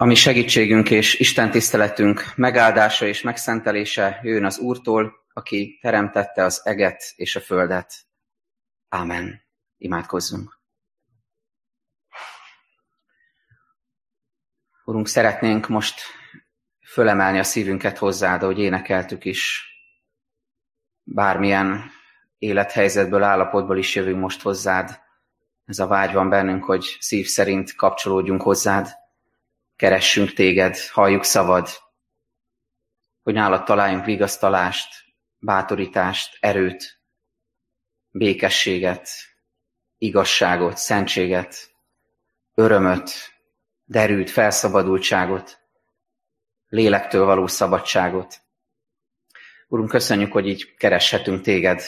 Ami segítségünk és Isten tiszteletünk megáldása és megszentelése jön az Úrtól, aki teremtette az eget és a földet. Ámen. Imádkozzunk. Urunk, szeretnénk most fölemelni a szívünket hozzád, ahogy énekeltük is. Bármilyen élethelyzetből, állapotból is jövünk most hozzád. Ez a vágy van bennünk, hogy szív szerint kapcsolódjunk hozzád keressünk téged, halljuk szavad, hogy nálad találjunk vigasztalást, bátorítást, erőt, békességet, igazságot, szentséget, örömöt, derűt, felszabadultságot, lélektől való szabadságot. Urunk, köszönjük, hogy így kereshetünk téged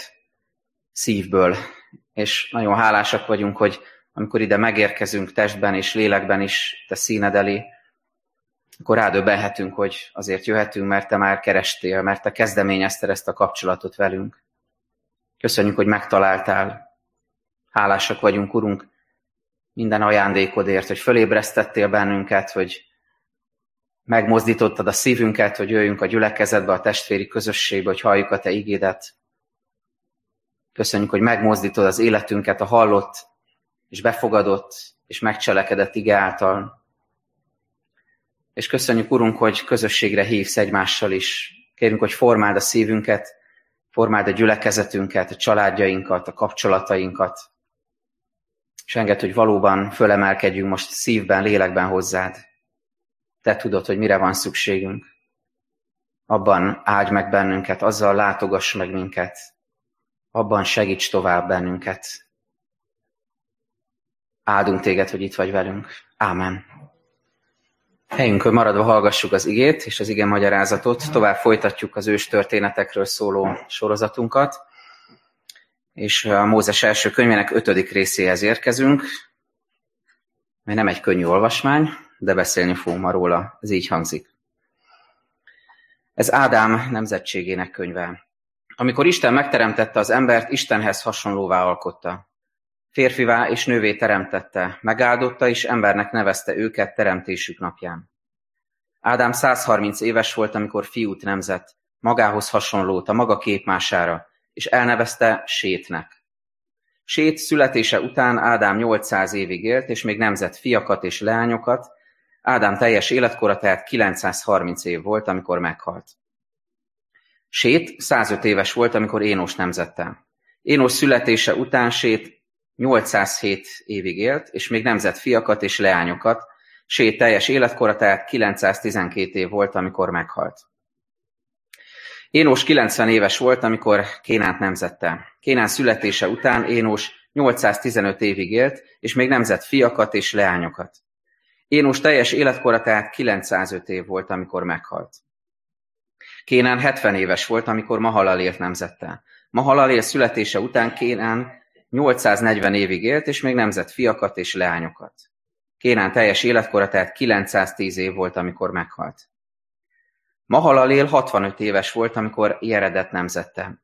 szívből, és nagyon hálásak vagyunk, hogy amikor ide megérkezünk testben és lélekben is, te színed elé, akkor rádöbbenhetünk, hogy azért jöhetünk, mert te már kerestél, mert te kezdeményezted ezt a kapcsolatot velünk. Köszönjük, hogy megtaláltál. Hálásak vagyunk, Urunk, minden ajándékodért, hogy fölébresztettél bennünket, hogy megmozdítottad a szívünket, hogy jöjjünk a gyülekezetbe, a testvéri közösségbe, hogy halljuk a Te igédet. Köszönjük, hogy megmozdítod az életünket a hallott és befogadott és megcselekedett ige által és köszönjük, Urunk, hogy közösségre hívsz egymással is. Kérünk, hogy formáld a szívünket, formáld a gyülekezetünket, a családjainkat, a kapcsolatainkat, és enged, hogy valóban fölemelkedjünk most szívben, lélekben hozzád. Te tudod, hogy mire van szükségünk. Abban áldj meg bennünket, azzal látogass meg minket. Abban segíts tovább bennünket. Áldunk téged, hogy itt vagy velünk. Ámen. Helyünkön maradva hallgassuk az igét és az ige magyarázatot, tovább folytatjuk az ős történetekről szóló sorozatunkat, és a Mózes első könyvének ötödik részéhez érkezünk, mely nem egy könnyű olvasmány, de beszélni fogunk ma róla, ez így hangzik. Ez Ádám nemzetségének könyve. Amikor Isten megteremtette az embert, Istenhez hasonlóvá alkotta. Férfivá és nővé teremtette, megáldotta és embernek nevezte őket teremtésük napján. Ádám 130 éves volt, amikor fiút nemzett, magához hasonlót, a maga képmására, és elnevezte Sétnek. Sét születése után Ádám 800 évig élt, és még nemzett fiakat és leányokat. Ádám teljes életkora tehát 930 év volt, amikor meghalt. Sét 105 éves volt, amikor Énos nemzette. Énos születése után Sét 807 évig élt, és még nemzett fiakat és leányokat, Sét teljes életkora tehát 912 év volt, amikor meghalt. Énós 90 éves volt, amikor Kénánt nemzette. Kénán születése után Énós 815 évig élt, és még nemzett fiakat és leányokat. Énós teljes életkora tehát 905 év volt, amikor meghalt. Kénán 70 éves volt, amikor Mahalalélt nemzette. Mahalalél születése után Kénán 840 évig élt, és még nemzett fiakat és leányokat. Kénán teljes életkora tehát 910 év volt, amikor meghalt. Mahalalél 65 éves volt, amikor Jeredet nemzette.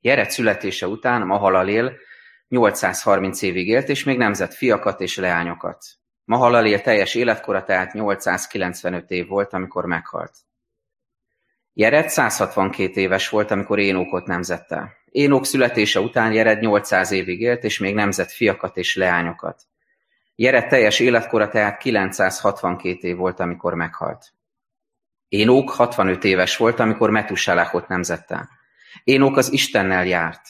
Jered születése után Mahalalél 830 évig élt, és még nemzett fiakat és leányokat. Mahalalél teljes életkora tehát 895 év volt, amikor meghalt. Jered 162 éves volt, amikor Énókot nemzette. Énók születése után Jered 800 évig élt, és még nemzett fiakat és leányokat. Jered teljes életkora tehát 962 év volt, amikor meghalt. Énók 65 éves volt, amikor Metusalachot nemzette. Énók az Istennel járt.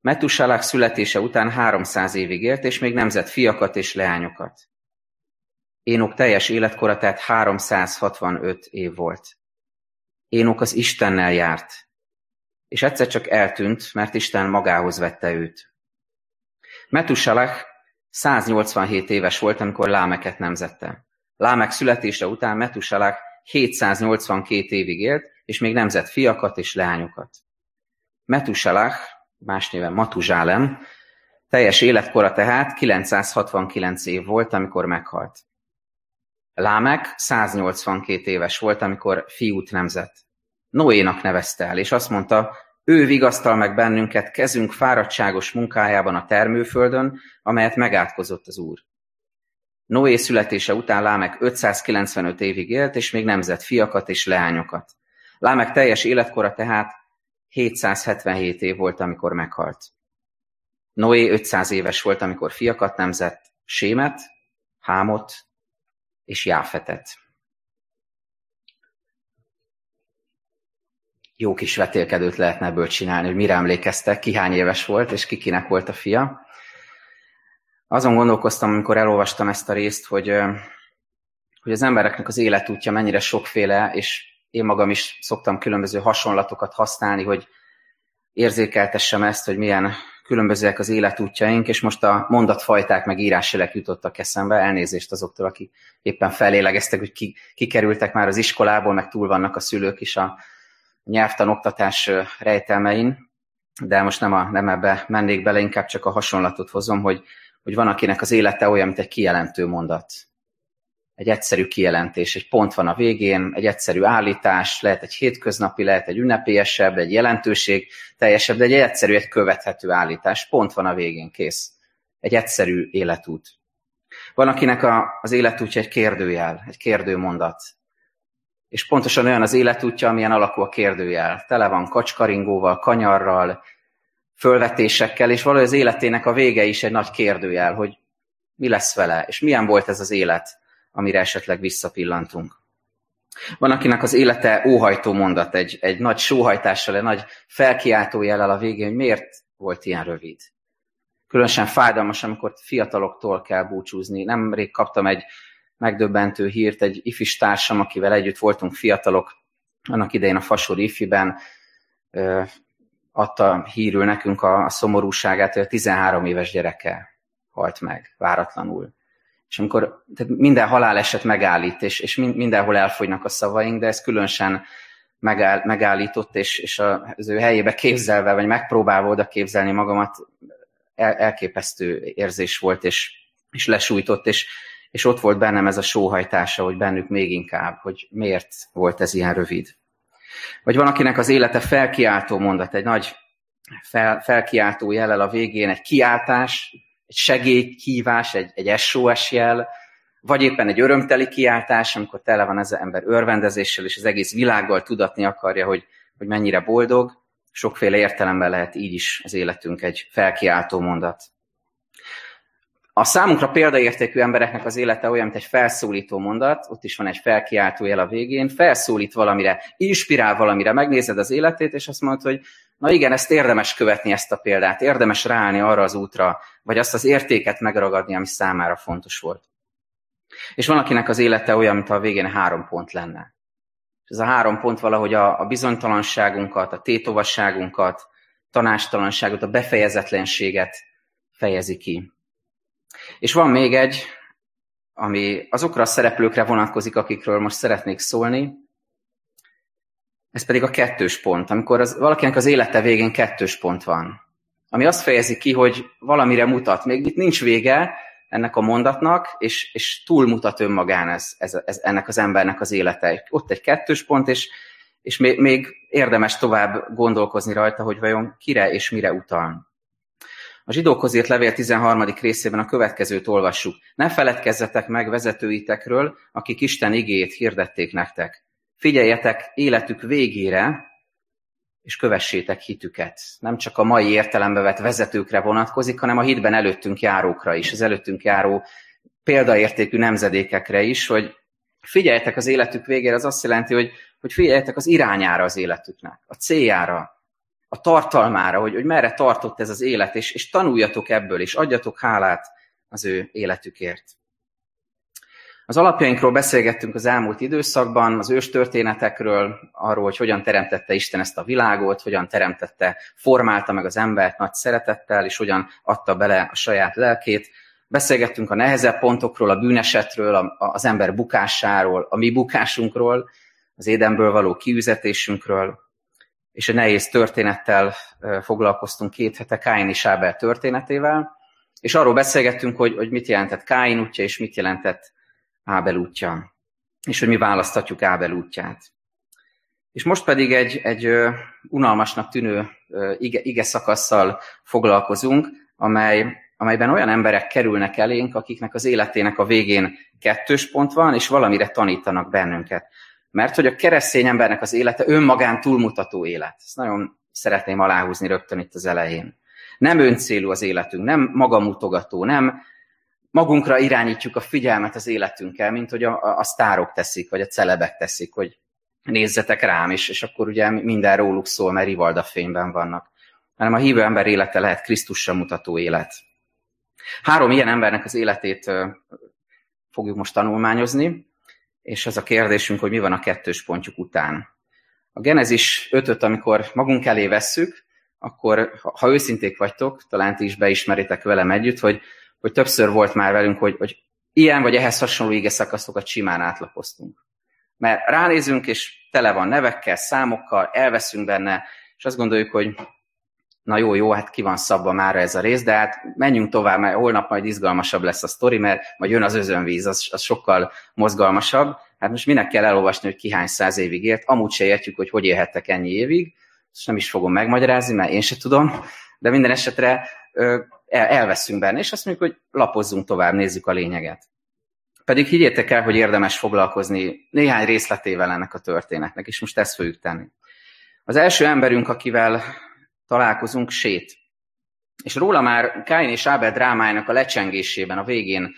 Metusalach születése után 300 évig élt, és még nemzett fiakat és leányokat. Énok teljes életkora tehát 365 év volt. Énok az Istennel járt, és egyszer csak eltűnt, mert Isten magához vette őt. Metusalach 187 éves volt, amikor Lámeket nemzette. Lámek születése után Metusalák 782 évig élt, és még nemzett fiakat és leányokat. Metusalach, más néven Matuzsálem, teljes életkora tehát 969 év volt, amikor meghalt. Lámek 182 éves volt, amikor fiút nemzett. Noénak nevezte el, és azt mondta, ő vigasztal meg bennünket kezünk fáradtságos munkájában a termőföldön, amelyet megátkozott az Úr. Noé születése után Lámek 595 évig élt, és még nemzett fiakat és leányokat. Lámek teljes életkora tehát 777 év volt, amikor meghalt. Noé 500 éves volt, amikor fiakat nemzett, Sémet, Hámot és Jáfetet. Jó kis vetélkedőt lehetne ebből csinálni, hogy mire emlékeztek, ki hány éves volt, és kikinek volt a fia. Azon gondolkoztam, amikor elolvastam ezt a részt, hogy, hogy az embereknek az életútja mennyire sokféle, és én magam is szoktam különböző hasonlatokat használni, hogy érzékeltessem ezt, hogy milyen különbözőek az életútjaink, és most a mondatfajták meg írásjelek jutottak eszembe, elnézést azoktól, akik éppen felélegeztek, hogy ki, kikerültek már az iskolából, meg túl vannak a szülők is a nyelvtan oktatás rejtelmein, de most nem, a, nem ebbe mennék bele, inkább csak a hasonlatot hozom, hogy, hogy van akinek az élete olyan, mint egy kijelentő mondat egy egyszerű kijelentés, egy pont van a végén, egy egyszerű állítás, lehet egy hétköznapi, lehet egy ünnepélyesebb, egy jelentőség teljesebb, de egy egyszerű, egy követhető állítás, pont van a végén, kész. Egy egyszerű életút. Van, akinek a, az életútja egy kérdőjel, egy kérdőmondat. És pontosan olyan az életútja, amilyen alakú a kérdőjel. Tele van kacskaringóval, kanyarral, fölvetésekkel, és valahogy az életének a vége is egy nagy kérdőjel, hogy mi lesz vele, és milyen volt ez az élet amire esetleg visszapillantunk. Van, akinek az élete óhajtó mondat, egy, egy nagy sóhajtással, egy nagy felkiáltó jellel a végén, hogy miért volt ilyen rövid. Különösen fájdalmas, amikor fiataloktól kell búcsúzni. Nemrég kaptam egy megdöbbentő hírt, egy ifis társam, akivel együtt voltunk fiatalok, annak idején a Fasor ifiben, adta hírül nekünk a, a szomorúságát, hogy a 13 éves gyereke halt meg váratlanul. És amikor tehát minden haláleset megállít, és, és mindenhol elfogynak a szavaink, de ez különösen megáll, megállított, és, és az ő helyébe képzelve, vagy megpróbálva oda képzelni magamat, el, elképesztő érzés volt, és, és lesújtott, és, és ott volt bennem ez a sóhajtása, hogy bennük még inkább, hogy miért volt ez ilyen rövid. Vagy van, akinek az élete felkiáltó mondat, egy nagy fel, felkiáltó jellel a végén, egy kiáltás, egy segélykívás, egy, egy SOS jel, vagy éppen egy örömteli kiáltás, amikor tele van ez az ember örvendezéssel, és az egész világgal tudatni akarja, hogy, hogy mennyire boldog. Sokféle értelemben lehet így is az életünk egy felkiáltó mondat. A számunkra példaértékű embereknek az élete olyan, mint egy felszólító mondat, ott is van egy felkiáltó jel a végén, felszólít valamire, inspirál valamire, megnézed az életét, és azt mondod, hogy na igen, ezt érdemes követni ezt a példát, érdemes ráállni arra az útra, vagy azt az értéket megragadni, ami számára fontos volt. És van, akinek az élete olyan, mint a végén három pont lenne. És ez a három pont valahogy a, a bizonytalanságunkat, a tétovasságunkat, tanástalanságot, a befejezetlenséget fejezi ki. És van még egy, ami azokra a szereplőkre vonatkozik, akikről most szeretnék szólni, ez pedig a kettős pont, amikor az, valakinek az élete végén kettős pont van. Ami azt fejezi ki, hogy valamire mutat. Még itt nincs vége ennek a mondatnak, és, és túlmutat önmagán ez, ez, ez, ennek az embernek az élete. Ott egy kettős pont, és, és még, még érdemes tovább gondolkozni rajta, hogy vajon kire és mire utal. A zsidókhoz írt levél 13. részében a következőt olvassuk. Ne feledkezzetek meg vezetőitekről, akik Isten igét hirdették nektek. Figyeljetek életük végére, és kövessétek hitüket. Nem csak a mai értelembe vett vezetőkre vonatkozik, hanem a hitben előttünk járókra is, az előttünk járó példaértékű nemzedékekre is, hogy figyeljetek az életük végére, az azt jelenti, hogy, hogy figyeljetek az irányára az életüknek, a céljára, a tartalmára, hogy, hogy merre tartott ez az élet, és, és tanuljatok ebből, és adjatok hálát az ő életükért. Az alapjainkról beszélgettünk az elmúlt időszakban, az ős történetekről, arról, hogy hogyan teremtette Isten ezt a világot, hogyan teremtette, formálta meg az embert nagy szeretettel, és hogyan adta bele a saját lelkét. Beszélgettünk a nehezebb pontokról, a bűnesetről, az ember bukásáról, a mi bukásunkról, az édenből való kiüzetésünkről, és egy nehéz történettel foglalkoztunk két hete Káin és Ábel történetével, és arról beszélgettünk, hogy, hogy mit jelentett Káin útja, és mit jelentett Ábel útja, és hogy mi választatjuk Ábel útját. És most pedig egy, egy unalmasnak tűnő ige, ige szakasszal foglalkozunk, amely amelyben olyan emberek kerülnek elénk, akiknek az életének a végén kettős pont van, és valamire tanítanak bennünket. Mert hogy a keresztény embernek az élete önmagán túlmutató élet. Ezt nagyon szeretném aláhúzni rögtön itt az elején. Nem öncélú az életünk, nem magamutogató, nem magunkra irányítjuk a figyelmet az életünkkel, mint hogy a, a, a sztárok teszik, vagy a celebek teszik, hogy nézzetek rám, és, és akkor ugye minden róluk szól, mert rivalda fényben vannak. Hanem a hívő ember élete lehet Krisztusra mutató élet. Három ilyen embernek az életét fogjuk most tanulmányozni, és az a kérdésünk, hogy mi van a kettős pontjuk után. A Genezis 5 amikor magunk elé vesszük, akkor, ha őszinték vagytok, talán ti is beismeritek velem együtt, hogy, hogy többször volt már velünk, hogy, hogy ilyen vagy ehhez hasonló ige szakaszokat simán átlapoztunk. Mert ránézünk, és tele van nevekkel, számokkal, elveszünk benne, és azt gondoljuk, hogy na jó, jó, hát ki van szabva már ez a rész, de hát menjünk tovább, mert holnap majd izgalmasabb lesz a sztori, mert majd jön az özönvíz, az, az sokkal mozgalmasabb. Hát most minek kell elolvasni, hogy ki hány száz évig élt, amúgy se értjük, hogy hogy élhettek ennyi évig, és nem is fogom megmagyarázni, mert én se tudom, de minden esetre el, elveszünk benne, és azt mondjuk, hogy lapozzunk tovább, nézzük a lényeget. Pedig higgyétek el, hogy érdemes foglalkozni néhány részletével ennek a történetnek, és most ezt fogjuk tenni. Az első emberünk, akivel találkozunk, Sét. És róla már Káin és Ábel drámájának a lecsengésében a végén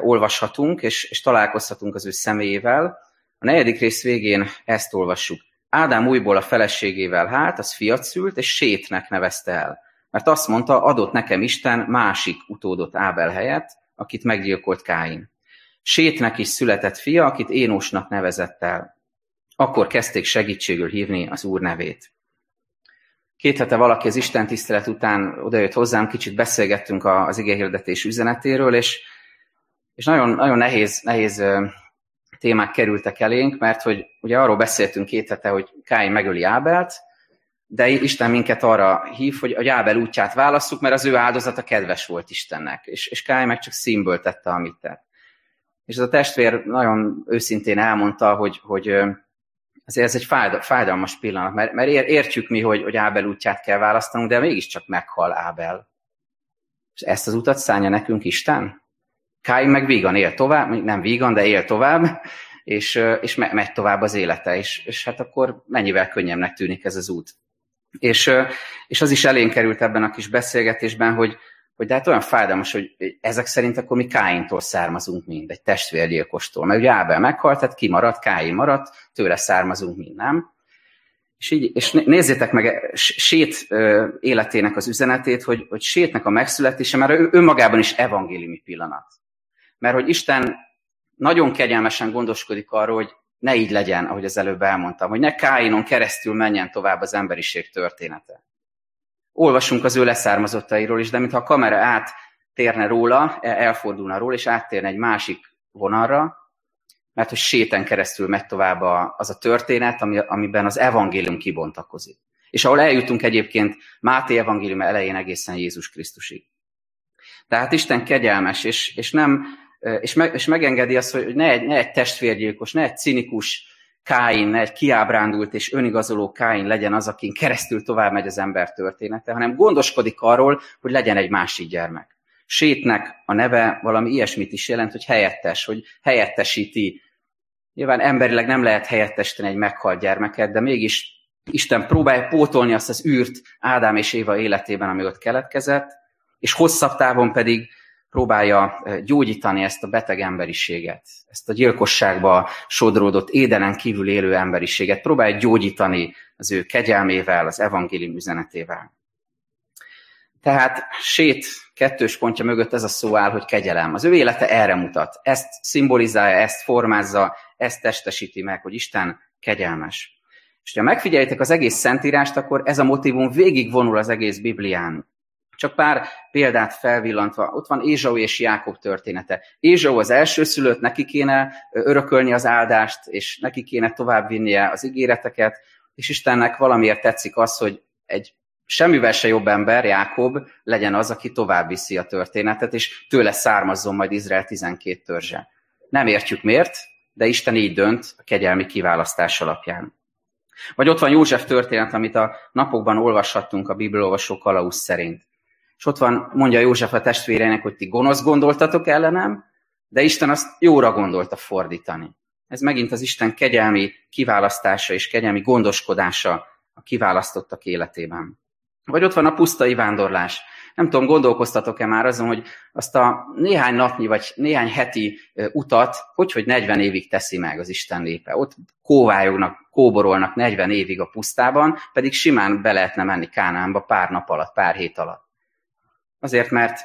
olvashatunk, és, és találkozhatunk az ő személyével. A negyedik rész végén ezt olvassuk. Ádám újból a feleségével hát, az fiat szült, és Sétnek nevezte el. Mert azt mondta, adott nekem Isten másik utódot Ábel helyett, akit meggyilkolt Káin. Sétnek is született fia, akit Énosnak nevezett el. Akkor kezdték segítségül hívni az Úr nevét. Két hete valaki az Isten tisztelet után odajött hozzám, kicsit beszélgettünk az igéhirdetés üzenetéről, és, és nagyon, nagyon nehéz, nehéz témák kerültek elénk, mert hogy ugye arról beszéltünk két hete, hogy Káin megöli Ábelt, de Isten minket arra hív, hogy a Ábel útját válasszuk, mert az ő áldozata kedves volt Istennek, és, és Káin meg csak színből tette, amit tett. És ez a testvér nagyon őszintén elmondta, hogy, hogy azért ez egy fájdalmas pillanat, mert, mert értjük mi, hogy, hogy Ábel útját kell választanunk, de mégiscsak meghal Ábel. És ezt az utat szállja nekünk Isten? Káin meg vígan él tovább, nem vígan, de él tovább, és, és megy tovább az élete, és, és hát akkor mennyivel könnyebbnek tűnik ez az út. És, és az is elén került ebben a kis beszélgetésben, hogy, hogy hát olyan fájdalmas, hogy ezek szerint akkor mi Káintól származunk mind, egy testvérgyilkostól. Mert ugye Ábel meghalt, tehát kimaradt, Káin maradt, tőle származunk mind, nem? És, így, és nézzétek meg Sét életének az üzenetét, hogy, hogy Sétnek a megszületése már önmagában is evangéliumi pillanat. Mert hogy Isten nagyon kegyelmesen gondoskodik arról, hogy ne így legyen, ahogy az előbb elmondtam, hogy ne Káinon keresztül menjen tovább az emberiség története olvasunk az ő leszármazottairól is, de mintha a kamera áttérne róla, elfordulna róla, és áttérne egy másik vonalra, mert hogy séten keresztül megy tovább az a történet, ami, amiben az evangélium kibontakozik. És ahol eljutunk egyébként Máté evangélium elején egészen Jézus Krisztusig. Tehát Isten kegyelmes, és, és, nem, és, meg, és megengedi azt, hogy ne egy, ne egy testvérgyilkos, ne egy cinikus, Káin, egy kiábrándult és önigazoló Káin legyen az, akin keresztül tovább megy az ember története, hanem gondoskodik arról, hogy legyen egy másik gyermek. Sétnek a neve valami ilyesmit is jelent, hogy helyettes, hogy helyettesíti. Nyilván emberileg nem lehet helyettesíteni egy meghalt gyermeket, de mégis Isten próbálja pótolni azt az űrt Ádám és Éva életében, ami ott keletkezett, és hosszabb távon pedig próbálja gyógyítani ezt a beteg emberiséget, ezt a gyilkosságba sodródott édenen kívül élő emberiséget, próbálja gyógyítani az ő kegyelmével, az evangélium üzenetével. Tehát sét kettős pontja mögött ez a szó áll, hogy kegyelem. Az ő élete erre mutat. Ezt szimbolizálja, ezt formázza, ezt testesíti meg, hogy Isten kegyelmes. És ha megfigyeljétek az egész szentírást, akkor ez a motivum végigvonul az egész Biblián. Csak pár példát felvillantva, ott van Ézsau és Jákob története. Ézsau az első szülött, neki kéne örökölni az áldást, és neki kéne továbbvinnie az ígéreteket, és Istennek valamiért tetszik az, hogy egy semmivel se jobb ember, Jákob, legyen az, aki tovább viszi a történetet, és tőle származzon majd Izrael 12 törzse. Nem értjük miért, de Isten így dönt a kegyelmi kiválasztás alapján. Vagy ott van József történet, amit a napokban olvashattunk a bibliolvasó kalauz szerint. És ott van, mondja József a testvéreinek, hogy ti gonosz gondoltatok ellenem, de Isten azt jóra gondolta fordítani. Ez megint az Isten kegyelmi kiválasztása és kegyelmi gondoskodása a kiválasztottak életében. Vagy ott van a pusztai vándorlás. Nem tudom, gondolkoztatok-e már azon, hogy azt a néhány napnyi vagy néhány heti utat, hogy, hogy 40 évig teszi meg az Isten népe. Ott kóvályognak, kóborolnak 40 évig a pusztában, pedig simán be lehetne menni Kánánba pár nap alatt, pár hét alatt. Azért, mert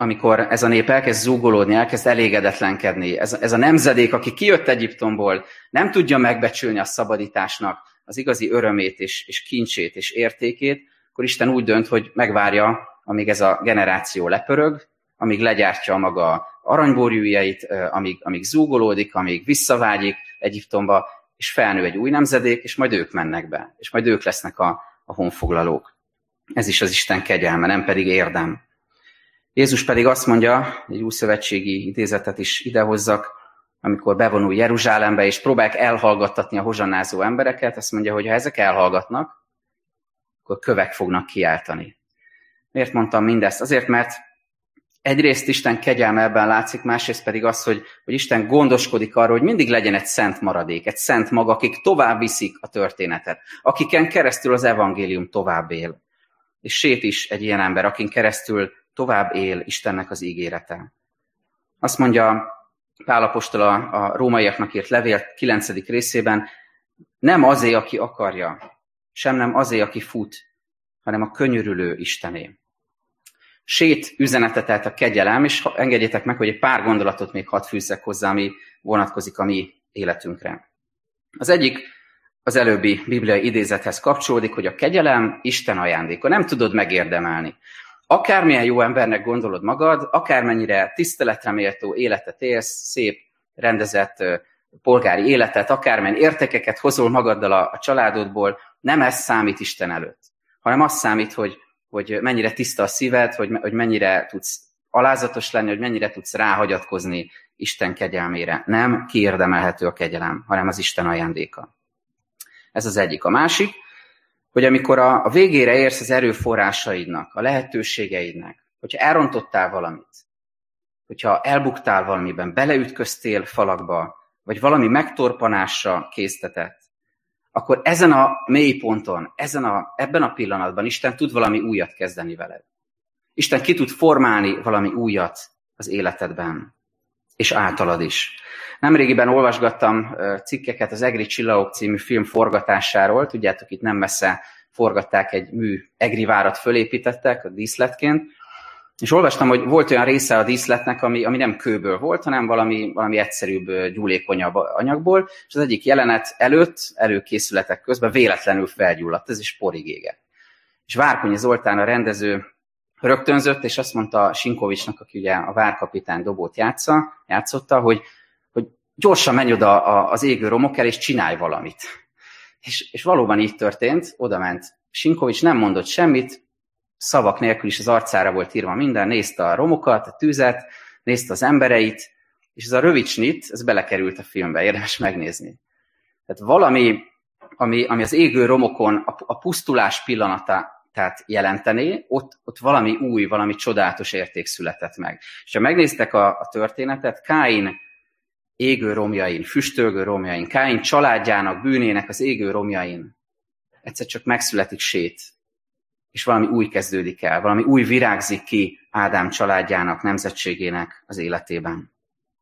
amikor ez a nép elkezd zúgolódni, elkezd elégedetlenkedni, ez, ez a nemzedék, aki kijött Egyiptomból, nem tudja megbecsülni a szabadításnak az igazi örömét és, és kincsét és értékét, akkor Isten úgy dönt, hogy megvárja, amíg ez a generáció lepörög, amíg legyártja maga aranyborjújait, amíg, amíg zúgolódik, amíg visszavágyik Egyiptomba, és felnő egy új nemzedék, és majd ők mennek be, és majd ők lesznek a, a honfoglalók. Ez is az Isten kegyelme, nem pedig érdem. Jézus pedig azt mondja, egy új szövetségi idézetet is idehozzak, amikor bevonul Jeruzsálembe, és próbálják elhallgattatni a hozsannázó embereket, azt mondja, hogy ha ezek elhallgatnak, akkor kövek fognak kiáltani. Miért mondtam mindezt? Azért, mert egyrészt Isten kegyelme ebben látszik, másrészt pedig az, hogy, hogy Isten gondoskodik arról, hogy mindig legyen egy szent maradék, egy szent maga, akik tovább viszik a történetet, akiken keresztül az evangélium tovább él. És Sét is egy ilyen ember, akin keresztül tovább él Istennek az ígérete. Azt mondja Pálapostól a, a rómaiaknak írt levél 9. részében, nem azé, aki akarja, sem nem azé, aki fut, hanem a könyörülő Istené. Sét üzenete tehát a kegyelem, és engedjétek meg, hogy egy pár gondolatot még hadd fűzzek hozzá, ami vonatkozik a mi életünkre. Az egyik az előbbi bibliai idézethez kapcsolódik, hogy a kegyelem Isten ajándéka. Nem tudod megérdemelni. Akármilyen jó embernek gondolod magad, akármennyire tiszteletre méltó életet élsz, szép, rendezett polgári életet, akármilyen értekeket hozol magaddal a, a családodból, nem ez számít Isten előtt, hanem az számít, hogy, hogy mennyire tiszta a szíved, hogy, hogy mennyire tudsz alázatos lenni, hogy mennyire tudsz ráhagyatkozni Isten kegyelmére. Nem kiérdemelhető a kegyelem, hanem az Isten ajándéka. Ez az egyik. A másik, hogy amikor a, a végére érsz az erőforrásaidnak, a lehetőségeidnek, hogyha elrontottál valamit, hogyha elbuktál valamiben, beleütköztél falakba, vagy valami megtorpanásra késztetett, akkor ezen a mély ponton, ezen a, ebben a pillanatban Isten tud valami újat kezdeni veled. Isten ki tud formálni valami újat az életedben, és általad is. Nemrégiben olvasgattam cikkeket az Egri Csillagok című film forgatásáról. Tudjátok, itt nem messze forgatták egy mű egri várat fölépítettek a díszletként, és olvastam, hogy volt olyan része a díszletnek, ami, ami nem kőből volt, hanem valami, valami egyszerűbb, gyúlékonyabb anyagból, és az egyik jelenet előtt, előkészületek közben véletlenül felgyulladt, ez is porig égett. És Várkonyi Zoltán a rendező rögtönzött, és azt mondta Sinkovicsnak, aki ugye a várkapitány dobót játsza, játszotta, hogy, hogy gyorsan menj oda az égő romok el, és csinálj valamit. És, és valóban így történt, oda ment. Sinkovics nem mondott semmit, szavak nélkül is az arcára volt írva minden, nézte a romokat, a tüzet, nézte az embereit, és ez a rövid ez belekerült a filmbe, érdemes megnézni. Tehát valami, ami, ami az égő romokon a, a pusztulás pillanata tehát jelenteni, ott, ott valami új, valami csodálatos érték született meg. És ha megnéztek a, a történetet, Káin égő romjain, füstölgő romjain, Káin családjának, bűnének az égő romjain egyszer csak megszületik sét, és valami új kezdődik el, valami új virágzik ki Ádám családjának, nemzetségének az életében.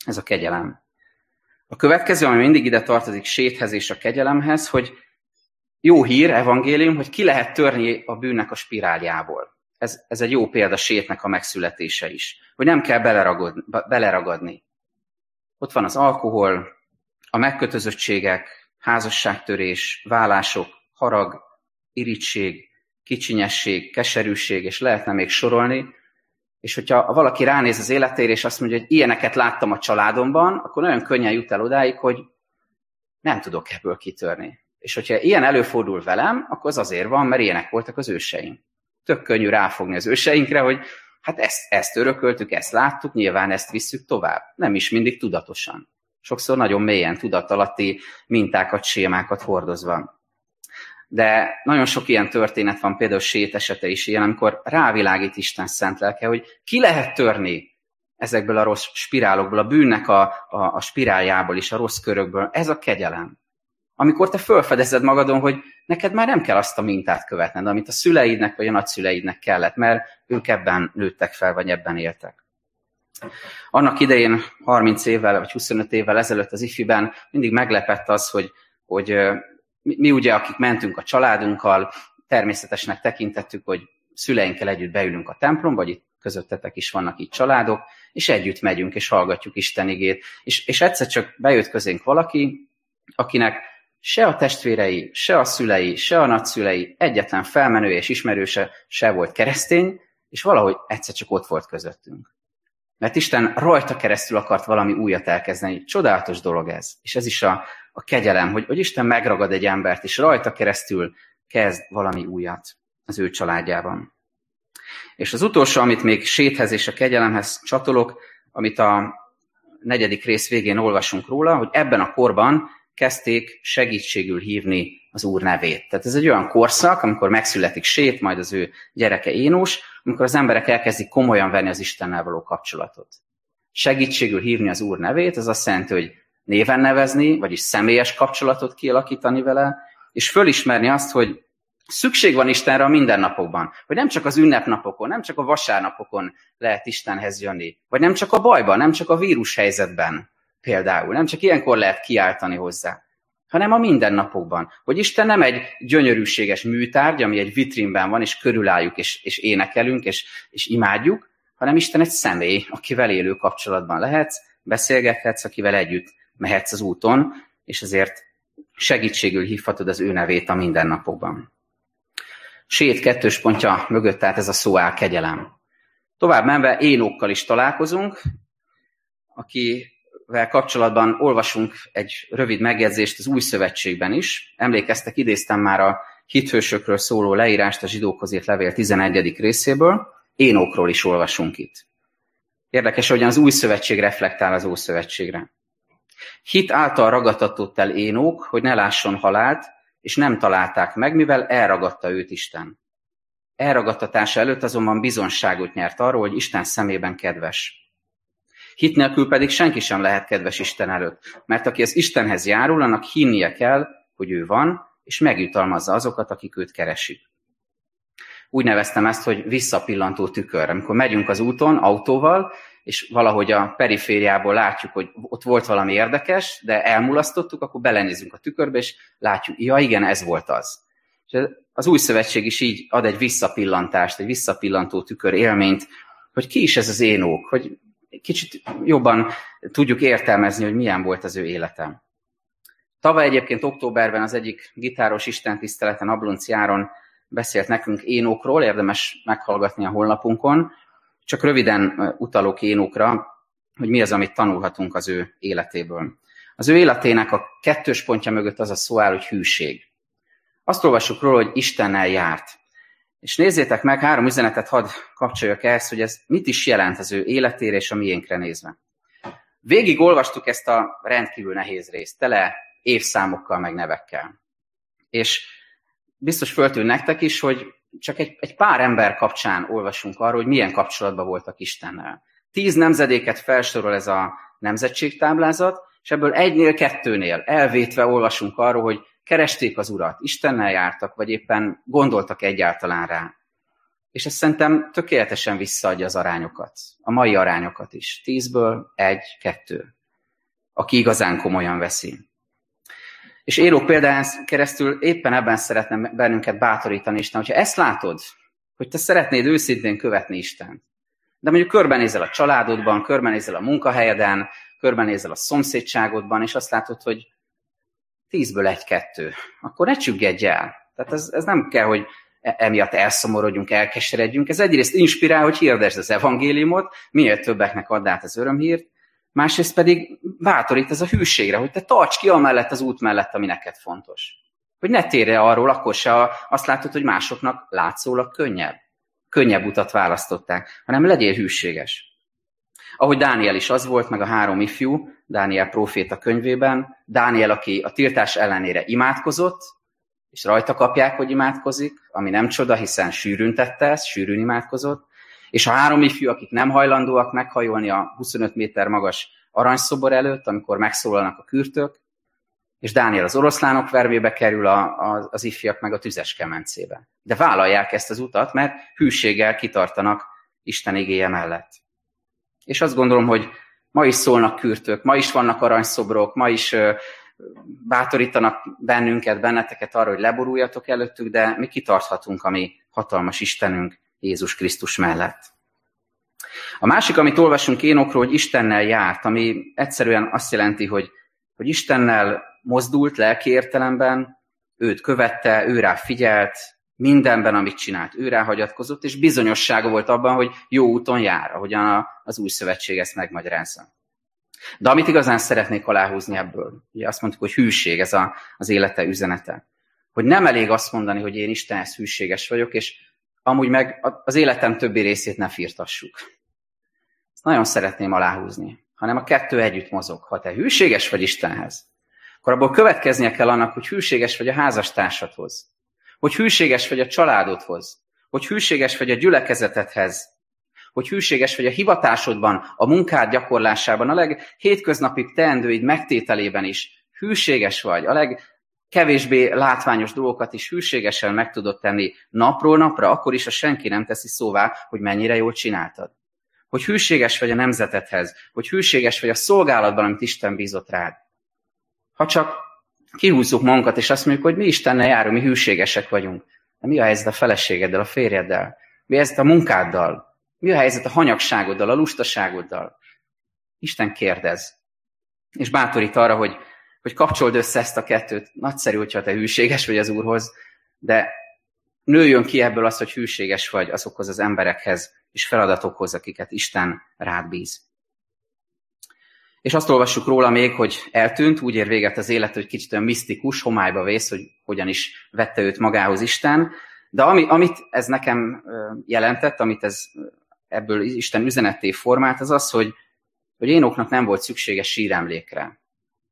Ez a kegyelem. A következő, ami mindig ide tartozik séthez és a kegyelemhez, hogy jó hír, evangélium, hogy ki lehet törni a bűnnek a spiráljából. Ez, ez egy jó példa sétnek a megszületése is. Hogy nem kell beleragadni, beleragadni. Ott van az alkohol, a megkötözöttségek, házasságtörés, vállások, harag, irítség, kicsinyesség, keserűség, és lehetne még sorolni, és hogyha valaki ránéz az életére, és azt mondja, hogy ilyeneket láttam a családomban, akkor nagyon könnyen jut el odáig, hogy nem tudok ebből kitörni. És hogyha ilyen előfordul velem, akkor az azért van, mert ilyenek voltak az őseim. Tök könnyű ráfogni az őseinkre, hogy hát ezt, ezt örököltük, ezt láttuk, nyilván ezt visszük tovább. Nem is mindig tudatosan. Sokszor nagyon mélyen tudatalatti mintákat, sémákat hordozva. de nagyon sok ilyen történet van, például sét esete is ilyen, amikor rávilágít Isten szent lelke, hogy ki lehet törni ezekből a rossz spirálokból, a bűnnek a, a, a spiráljából is, a rossz körökből. Ez a kegyelem. Amikor te felfedezed magadon, hogy neked már nem kell azt a mintát követned, amit a szüleidnek vagy a nagyszüleidnek kellett, mert ők ebben nőttek fel, vagy ebben éltek. Annak idején, 30 évvel vagy 25 évvel ezelőtt az ifiben mindig meglepett az, hogy, hogy mi, ugye, akik mentünk a családunkkal, természetesnek tekintettük, hogy szüleinkkel együtt beülünk a templomba, vagy itt közöttetek is vannak itt családok, és együtt megyünk, és hallgatjuk Isten igét. És, és egyszer csak bejött közénk valaki, akinek se a testvérei, se a szülei, se a nagyszülei, egyetlen felmenő és ismerőse se volt keresztény, és valahogy egyszer csak ott volt közöttünk. Mert Isten rajta keresztül akart valami újat elkezdeni. Csodálatos dolog ez. És ez is a, a kegyelem, hogy, hogy Isten megragad egy embert, és rajta keresztül kezd valami újat az ő családjában. És az utolsó, amit még séthez és a kegyelemhez csatolok, amit a negyedik rész végén olvasunk róla, hogy ebben a korban kezdték segítségül hívni az Úr nevét. Tehát ez egy olyan korszak, amikor megszületik Sét, majd az ő gyereke Énós, amikor az emberek elkezdik komolyan venni az Istennel való kapcsolatot. Segítségül hívni az Úr nevét, az azt jelenti, hogy néven nevezni, vagyis személyes kapcsolatot kialakítani vele, és fölismerni azt, hogy szükség van Istenre a mindennapokban, hogy nem csak az ünnepnapokon, nem csak a vasárnapokon lehet Istenhez jönni, vagy nem csak a bajban, nem csak a vírus helyzetben például, nem csak ilyenkor lehet kiáltani hozzá, hanem a mindennapokban. Hogy Isten nem egy gyönyörűséges műtárgy, ami egy vitrínben van, és körülálljuk, és, és énekelünk, és, és imádjuk, hanem Isten egy személy, akivel élő kapcsolatban lehetsz, beszélgethetsz, akivel együtt mehetsz az úton, és ezért segítségül hívhatod az ő nevét a mindennapokban. Sét kettős pontja mögött tehát ez a szó áll kegyelem. Tovább menve Énokkal is találkozunk, akivel kapcsolatban olvasunk egy rövid megjegyzést az új szövetségben is. Emlékeztek, idéztem már a hithősökről szóló leírást a zsidókhoz írt levél 11. részéből. Énokról is olvasunk itt. Érdekes, hogy az új szövetség reflektál az ószövetségre. Hit által ragadtatott el Énók, hogy ne lásson halált, és nem találták meg, mivel elragadta őt Isten. Elragadtatása előtt azonban bizonságot nyert arról, hogy Isten szemében kedves. Hit nélkül pedig senki sem lehet kedves Isten előtt, mert aki az Istenhez járul, annak hinnie kell, hogy ő van, és megjutalmazza azokat, akik őt keresik. Úgy neveztem ezt, hogy visszapillantó tükör. Amikor megyünk az úton autóval, és valahogy a perifériából látjuk, hogy ott volt valami érdekes, de elmulasztottuk, akkor belenézünk a tükörbe, és látjuk, ja igen, ez volt az. És az új szövetség is így ad egy visszapillantást, egy visszapillantó tükör élményt, hogy ki is ez az énók, hogy kicsit jobban tudjuk értelmezni, hogy milyen volt az ő életem. Tavaly egyébként októberben az egyik gitáros istentiszteleten Ablonci Áron beszélt nekünk Énokról, érdemes meghallgatni a honlapunkon, csak röviden utalok Énokra, hogy mi az, amit tanulhatunk az ő életéből. Az ő életének a kettős pontja mögött az a szó áll, hogy hűség. Azt olvassuk róla, hogy Istennel járt. És nézzétek meg, három üzenetet hadd kapcsoljak ehhez, hogy ez mit is jelent az ő életére és a miénkre nézve. Végig olvastuk ezt a rendkívül nehéz részt, tele évszámokkal, meg nevekkel. És biztos föltűn nektek is, hogy csak egy, egy pár ember kapcsán olvasunk arról, hogy milyen kapcsolatban voltak Istennel. Tíz nemzedéket felsorol ez a nemzetségtáblázat, és ebből egynél, kettőnél elvétve olvasunk arról, hogy keresték az Urat, Istennel jártak, vagy éppen gondoltak egyáltalán rá. És ez szerintem tökéletesen visszaadja az arányokat, a mai arányokat is. Tízből egy, kettő. Aki igazán komolyan veszi. És Éró példán keresztül éppen ebben szeretném bennünket bátorítani Isten, hogyha ezt látod, hogy te szeretnéd őszintén követni Istent, de mondjuk körbenézel a családodban, körbenézel a munkahelyeden, körbenézel a szomszédságodban, és azt látod, hogy tízből egy-kettő, akkor ne csüggedj el. Tehát ez, ez nem kell, hogy e, emiatt elszomorodjunk, elkeseredjünk. Ez egyrészt inspirál, hogy hirdesd az evangéliumot, minél többeknek add át az örömhírt, másrészt pedig bátorít ez a hűségre, hogy te tarts ki amellett az út mellett, ami neked fontos. Hogy ne térj arról, akkor se azt látod, hogy másoknak látszólag könnyebb. Könnyebb utat választották, hanem legyél hűséges. Ahogy Dániel is az volt, meg a három ifjú, Dániel próféta könyvében, Dániel, aki a tiltás ellenére imádkozott, és rajta kapják, hogy imádkozik, ami nem csoda, hiszen sűrűn tette ezt, sűrűn imádkozott, és a három ifjú, akik nem hajlandóak meghajolni a 25 méter magas aranyszobor előtt, amikor megszólalnak a kürtök, és Dániel az oroszlánok vermébe kerül, a, a, az ifjak meg a tüzes kemencébe. De vállalják ezt az utat, mert hűséggel kitartanak Isten igéje mellett. És azt gondolom, hogy ma is szólnak kürtök, ma is vannak aranyszobrok, ma is bátorítanak bennünket, benneteket arra, hogy leboruljatok előttük, de mi kitarthatunk a mi hatalmas Istenünk Jézus Krisztus mellett. A másik, amit olvasunk Énokról, hogy Istennel járt, ami egyszerűen azt jelenti, hogy, hogy Istennel mozdult lelki értelemben, őt követte, ő rá figyelt, mindenben, amit csinált, ő rá hagyatkozott, és bizonyossága volt abban, hogy jó úton jár, ahogyan az új szövetség ezt megmagyarázza. De amit igazán szeretnék aláhúzni ebből, ugye azt mondtuk, hogy hűség, ez a, az élete üzenete. Hogy nem elég azt mondani, hogy én Istenhez hűséges vagyok, és amúgy meg az életem többi részét ne firtassuk. Ezt nagyon szeretném aláhúzni, hanem a kettő együtt mozog. Ha te hűséges vagy Istenhez, akkor abból következnie kell annak, hogy hűséges vagy a házastársadhoz, hogy hűséges vagy a családodhoz, hogy hűséges vagy a gyülekezetedhez, hogy hűséges vagy a hivatásodban, a munkád gyakorlásában, a leghétköznapi teendőid megtételében is hűséges vagy, a legkevésbé látványos dolgokat is hűségesen meg tudod tenni napról napra, akkor is, ha senki nem teszi szóvá, hogy mennyire jól csináltad. Hogy hűséges vagy a nemzetedhez, hogy hűséges vagy a szolgálatban, amit Isten bízott rád. Ha csak kihúzzuk magunkat, és azt mondjuk, hogy mi Istennel járunk, mi hűségesek vagyunk. De mi a helyzet a feleségeddel, a férjeddel? Mi a helyzet a munkáddal? Mi a helyzet a hanyagságoddal, a lustaságoddal? Isten kérdez. És bátorít arra, hogy, hogy kapcsold össze ezt a kettőt. Nagyszerű, hogyha te hűséges vagy az Úrhoz, de nőjön ki ebből az, hogy hűséges vagy azokhoz az emberekhez és feladatokhoz, akiket Isten rád bíz. És azt olvassuk róla még, hogy eltűnt, úgy ér véget az élet, hogy kicsit olyan misztikus, homályba vész, hogy hogyan is vette őt magához Isten. De ami, amit ez nekem jelentett, amit ez ebből Isten üzenetté formált, az az, hogy, hogy Énoknak nem volt szüksége síremlékre.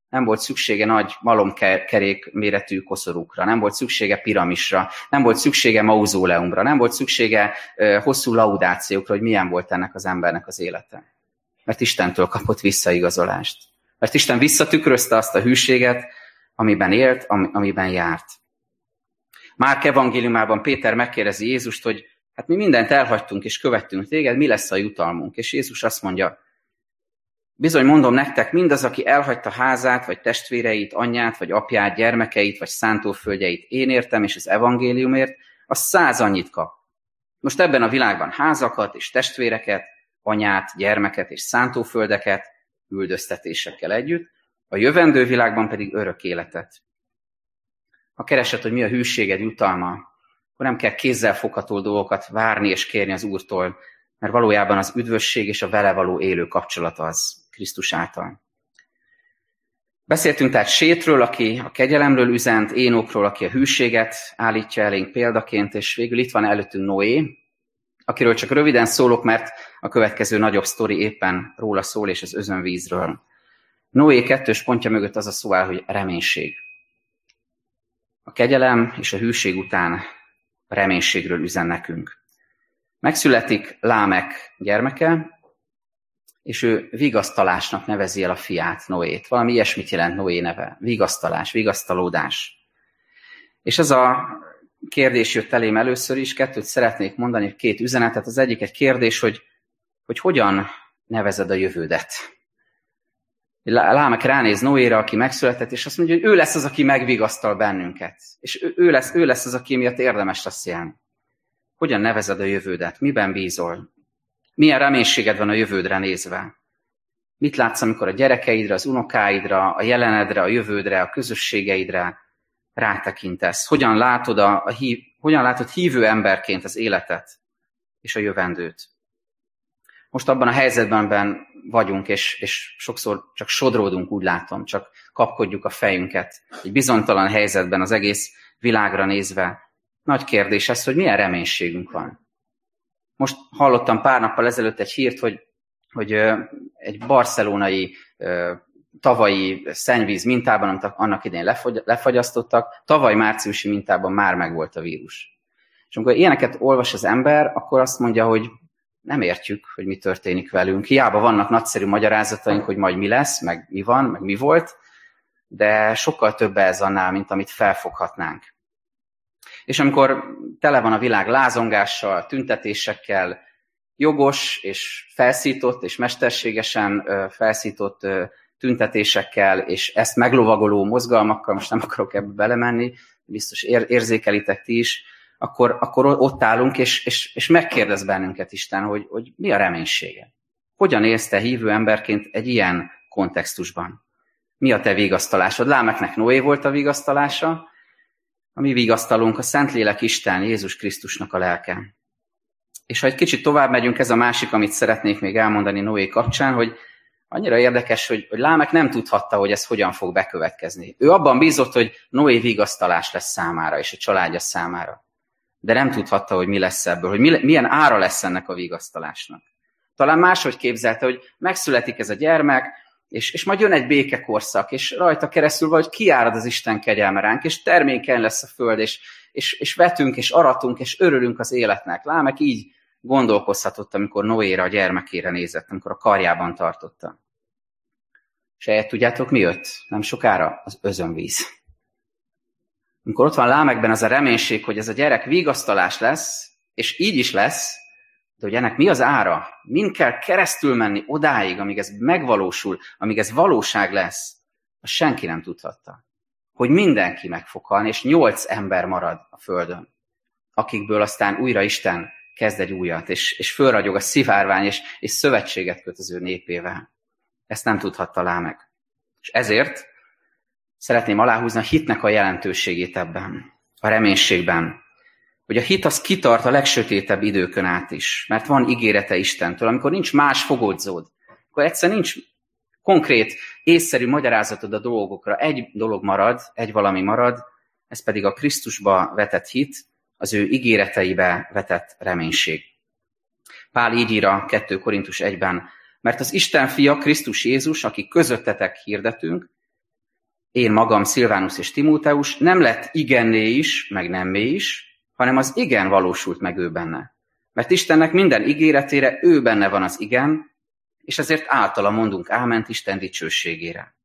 Nem volt szüksége nagy malomkerék méretű koszorúkra, nem volt szüksége piramisra, nem volt szüksége mauzóleumra, nem volt szüksége hosszú laudációkra, hogy milyen volt ennek az embernek az élete mert Istentől kapott visszaigazolást. Mert Isten visszatükrözte azt a hűséget, amiben élt, amiben járt. Márk evangéliumában Péter megkérdezi Jézust, hogy hát mi mindent elhagytunk és követtünk téged, mi lesz a jutalmunk? És Jézus azt mondja, bizony mondom nektek, mindaz, aki elhagyta házát, vagy testvéreit, anyját, vagy apját, gyermekeit, vagy szántóföldjeit én értem, és az evangéliumért, az száz annyit kap. Most ebben a világban házakat és testvéreket, anyát, gyermeket és szántóföldeket üldöztetésekkel együtt, a jövendő világban pedig örök életet. Ha keresed, hogy mi a hűséged jutalma, akkor nem kell kézzel fogható dolgokat várni és kérni az Úrtól, mert valójában az üdvösség és a vele való élő kapcsolat az Krisztus által. Beszéltünk tehát Sétről, aki a kegyelemről üzent, Énokról, aki a hűséget állítja elénk példaként, és végül itt van előttünk Noé, akiről csak röviden szólok, mert a következő nagyobb sztori éppen róla szól, és az özönvízről. Noé kettős pontja mögött az a szó áll, hogy reménység. A kegyelem és a hűség után reménységről üzen nekünk. Megszületik Lámek gyermeke, és ő vigasztalásnak nevezi el a fiát, Noét. Valami ilyesmit jelent Noé neve. Vigasztalás, vigasztalódás. És ez a kérdés jött elém először is, kettőt szeretnék mondani, két üzenetet. Az egyik egy kérdés, hogy, hogy hogyan nevezed a jövődet. Lámek ránéz Noéra, aki megszületett, és azt mondja, hogy ő lesz az, aki megvigasztal bennünket. És ő, lesz, ő lesz az, aki miatt érdemes lesz ilyen. Hogyan nevezed a jövődet? Miben bízol? Milyen reménységed van a jövődre nézve? Mit látsz, amikor a gyerekeidre, az unokáidra, a jelenedre, a jövődre, a közösségeidre, rátekintesz, hogyan látod, a, a hív, hogyan látod hívő emberként az életet és a jövendőt. Most abban a helyzetben vagyunk, és, és sokszor csak sodródunk, úgy látom, csak kapkodjuk a fejünket. Egy bizonytalan helyzetben az egész világra nézve. Nagy kérdés ez, hogy milyen reménységünk van. Most hallottam pár nappal ezelőtt egy hírt, hogy, hogy egy barcelonai tavalyi szennyvíz mintában, amit annak idején lefogy, lefagyasztottak, tavaly márciusi mintában már megvolt a vírus. És amikor ilyeneket olvas az ember, akkor azt mondja, hogy nem értjük, hogy mi történik velünk. Hiába vannak nagyszerű magyarázataink, hogy majd mi lesz, meg mi van, meg mi volt, de sokkal több ez annál, mint amit felfoghatnánk. És amikor tele van a világ lázongással, tüntetésekkel, jogos és felszított és mesterségesen felszított tüntetésekkel, és ezt meglovagoló mozgalmakkal, most nem akarok ebbe belemenni, biztos érzékelitek ti is, akkor, akkor ott állunk, és, és, és megkérdez bennünket Isten, hogy, hogy mi a reménysége. Hogyan élsz te hívő emberként egy ilyen kontextusban? Mi a te vigasztalásod? Lámeknek Noé volt a vigasztalása, a mi vigasztalunk a Szentlélek Isten, Jézus Krisztusnak a lelke. És ha egy kicsit tovább megyünk, ez a másik, amit szeretnék még elmondani Noé kapcsán, hogy annyira érdekes, hogy, hogy Lámek nem tudhatta, hogy ez hogyan fog bekövetkezni. Ő abban bízott, hogy Noé vigasztalás lesz számára és a családja számára. De nem tudhatta, hogy mi lesz ebből, hogy milyen ára lesz ennek a vigasztalásnak. Talán máshogy képzelte, hogy megszületik ez a gyermek, és, és majd jön egy békekorszak, és rajta keresztül vagy kiárad az Isten kegyelme ránk, és termékeny lesz a föld, és, és, és vetünk, és aratunk, és örülünk az életnek. Lámek így gondolkozhatott, amikor Noéra a gyermekére nézett, amikor a karjában tartotta. És eljött, tudjátok, mi jött? Nem sokára? Az özönvíz. Amikor ott van Lámekben az a reménység, hogy ez a gyerek vigasztalás lesz, és így is lesz, de hogy ennek mi az ára? Min kell keresztül menni odáig, amíg ez megvalósul, amíg ez valóság lesz? Azt senki nem tudhatta. Hogy mindenki meg fog halni, és nyolc ember marad a földön, akikből aztán újra Isten kezd egy újat, és, és fölragyog a szivárvány, és, és szövetséget köt az ő népével. Ezt nem tudhatta Lámek. És ezért szeretném aláhúzni a hitnek a jelentőségét ebben, a reménységben, hogy a hit az kitart a legsötétebb időkön át is, mert van ígérete Istentől, amikor nincs más fogodzód, akkor egyszer nincs konkrét, észszerű magyarázatod a dolgokra. Egy dolog marad, egy valami marad, ez pedig a Krisztusba vetett hit, az ő ígéreteibe vetett reménység. Pál így ír a 2 Korintus 1-ben, mert az Isten fia, Krisztus Jézus, aki közöttetek hirdetünk, én magam, Szilvánus és Timóteus, nem lett igenné is, meg nemmé is, hanem az igen valósult meg ő benne. Mert Istennek minden ígéretére ő benne van az igen, és ezért általa mondunk áment Isten dicsőségére.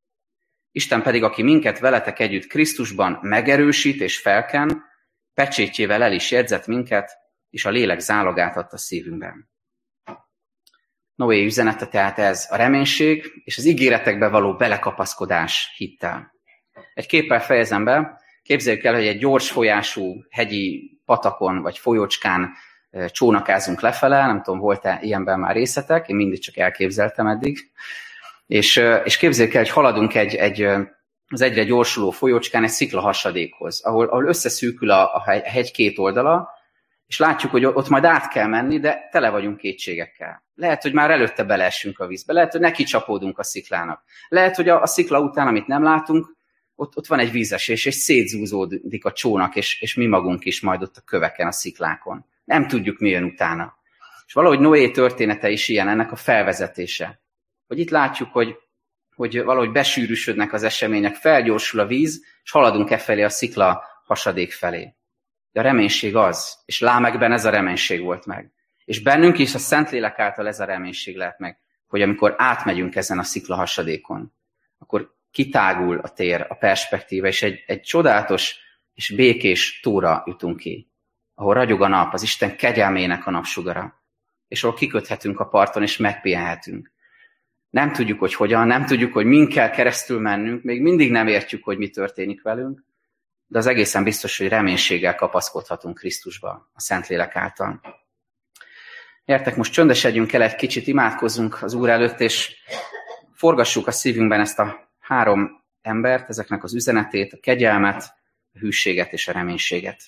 Isten pedig, aki minket veletek együtt Krisztusban megerősít és felken, pecsétjével el is jegyzett minket, és a lélek zálogát adta szívünkben. Noé üzenete tehát ez a reménység és az ígéretekbe való belekapaszkodás hittel. Egy képpel fejezem be, képzeljük el, hogy egy gyors folyású hegyi patakon vagy folyócskán csónakázunk lefele, nem tudom, volt-e ilyenben már részletek, én mindig csak elképzeltem eddig. És, és képzeljük el, hogy haladunk egy, egy, az egyre gyorsuló folyócskán egy szikla hasadékhoz, ahol, ahol összeszűkül a, a hegy két oldala, és látjuk, hogy ott majd át kell menni, de tele vagyunk kétségekkel. Lehet, hogy már előtte beleessünk a vízbe, lehet, hogy neki csapódunk a sziklának. Lehet, hogy a, a szikla után, amit nem látunk, ott, ott van egy vízesés, és szétzúzódik a csónak, és, és mi magunk is majd ott a köveken, a sziklákon. Nem tudjuk, mi jön utána. És valahogy Noé története is ilyen, ennek a felvezetése. Hogy itt látjuk, hogy, hogy valahogy besűrűsödnek az események, felgyorsul a víz, és haladunk e felé a szikla hasadék felé. De a reménység az, és Lámekben ez a reménység volt meg. És bennünk is a Szentlélek által ez a reménység lehet meg, hogy amikor átmegyünk ezen a szikla hasadékon, akkor kitágul a tér, a perspektíva, és egy, egy csodálatos és békés túra jutunk ki, ahol ragyog a nap, az Isten kegyelmének a napsugara, és ahol kiköthetünk a parton, és megpihenhetünk. Nem tudjuk, hogy hogyan, nem tudjuk, hogy min kell keresztül mennünk, még mindig nem értjük, hogy mi történik velünk, de az egészen biztos, hogy reménységgel kapaszkodhatunk Krisztusba, a Szentlélek által. Értek, most csöndesedjünk el egy kicsit, imádkozzunk az Úr előtt, és forgassuk a szívünkben ezt a három embert, ezeknek az üzenetét, a kegyelmet, a hűséget és a reménységet.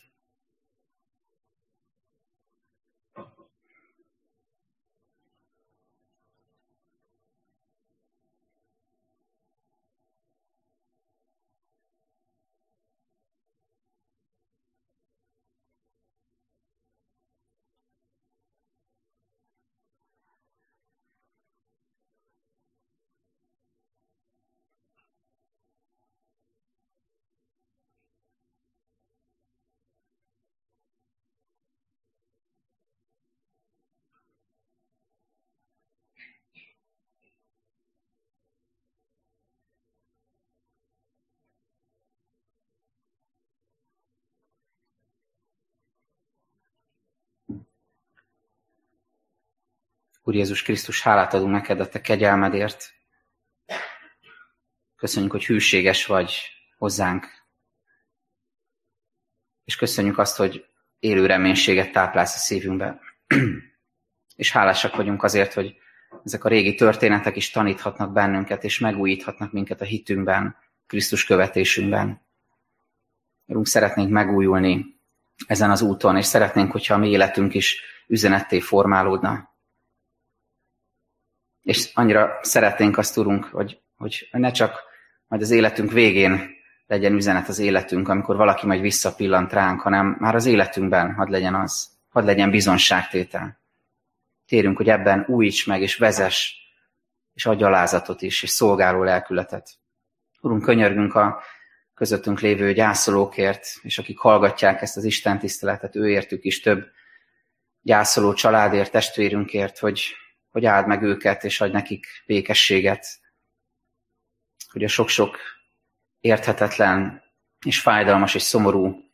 Úr Jézus Krisztus, hálát adunk neked a te kegyelmedért. Köszönjük, hogy hűséges vagy hozzánk. És köszönjük azt, hogy élő reménységet táplálsz a szívünkbe. és hálásak vagyunk azért, hogy ezek a régi történetek is taníthatnak bennünket, és megújíthatnak minket a hitünkben, Krisztus követésünkben. Urunk, szeretnénk megújulni ezen az úton, és szeretnénk, hogyha a mi életünk is üzenetté formálódna. És annyira szeretnénk azt, Urunk, hogy, hogy ne csak majd az életünk végén legyen üzenet az életünk, amikor valaki majd visszapillant ránk, hanem már az életünkben hadd legyen az, hadd legyen bizonságtétel. Kérünk, hogy ebben újíts meg, és vezes, és adj alázatot is, és szolgáló lelkületet. Urunk, könyörgünk a közöttünk lévő gyászolókért, és akik hallgatják ezt az Isten tiszteletet, őértük is több gyászoló családért, testvérünkért, hogy, hogy áld meg őket, és adj nekik békességet, hogy a sok-sok érthetetlen és fájdalmas és szomorú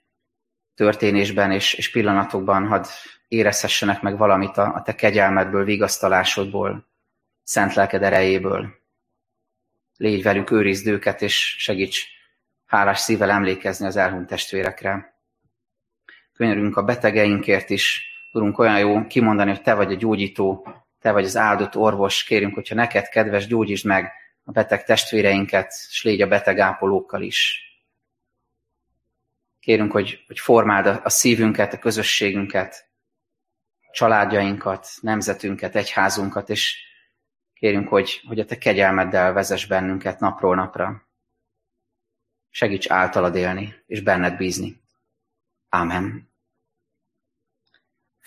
történésben és, és pillanatokban hadd érezhessenek meg valamit a, a te kegyelmedből, vigasztalásodból, szent lelked erejéből. Légy velük, őrizd őket, és segíts hálás szívvel emlékezni az elhunyt testvérekre. Könyörünk a betegeinkért is, Urunk, olyan jó kimondani, hogy Te vagy a gyógyító, Te vagy az áldott orvos, kérünk, hogyha neked kedves, gyógyítsd meg a beteg testvéreinket, és légy a beteg ápolókkal is. Kérünk, hogy, hogy formáld a, szívünket, a közösségünket, családjainkat, nemzetünket, egyházunkat, és kérünk, hogy, hogy a Te kegyelmeddel vezess bennünket napról napra. Segíts általad élni, és benned bízni. Ámen.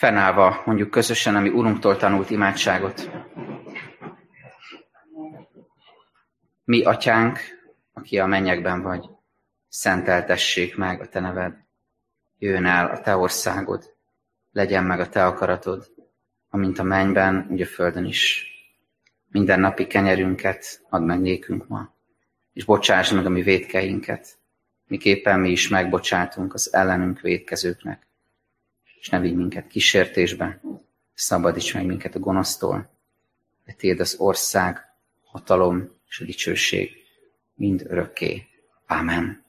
Fennállva mondjuk közösen, ami Urunktól tanult imádságot. Mi, Atyánk, aki a mennyekben vagy, szenteltessék meg a Te neved. Jöjjön el a Te országod, legyen meg a Te akaratod, amint a mennyben, úgy a földön is. Minden napi kenyerünket add meg nékünk ma, és bocsáss meg a mi védkeinket, miképpen mi is megbocsátunk az ellenünk védkezőknek. És ne vigy minket kísértésbe, szabadíts meg minket a gonosztól, de Téd az ország, hatalom és a dicsőség mind örökké. Amen.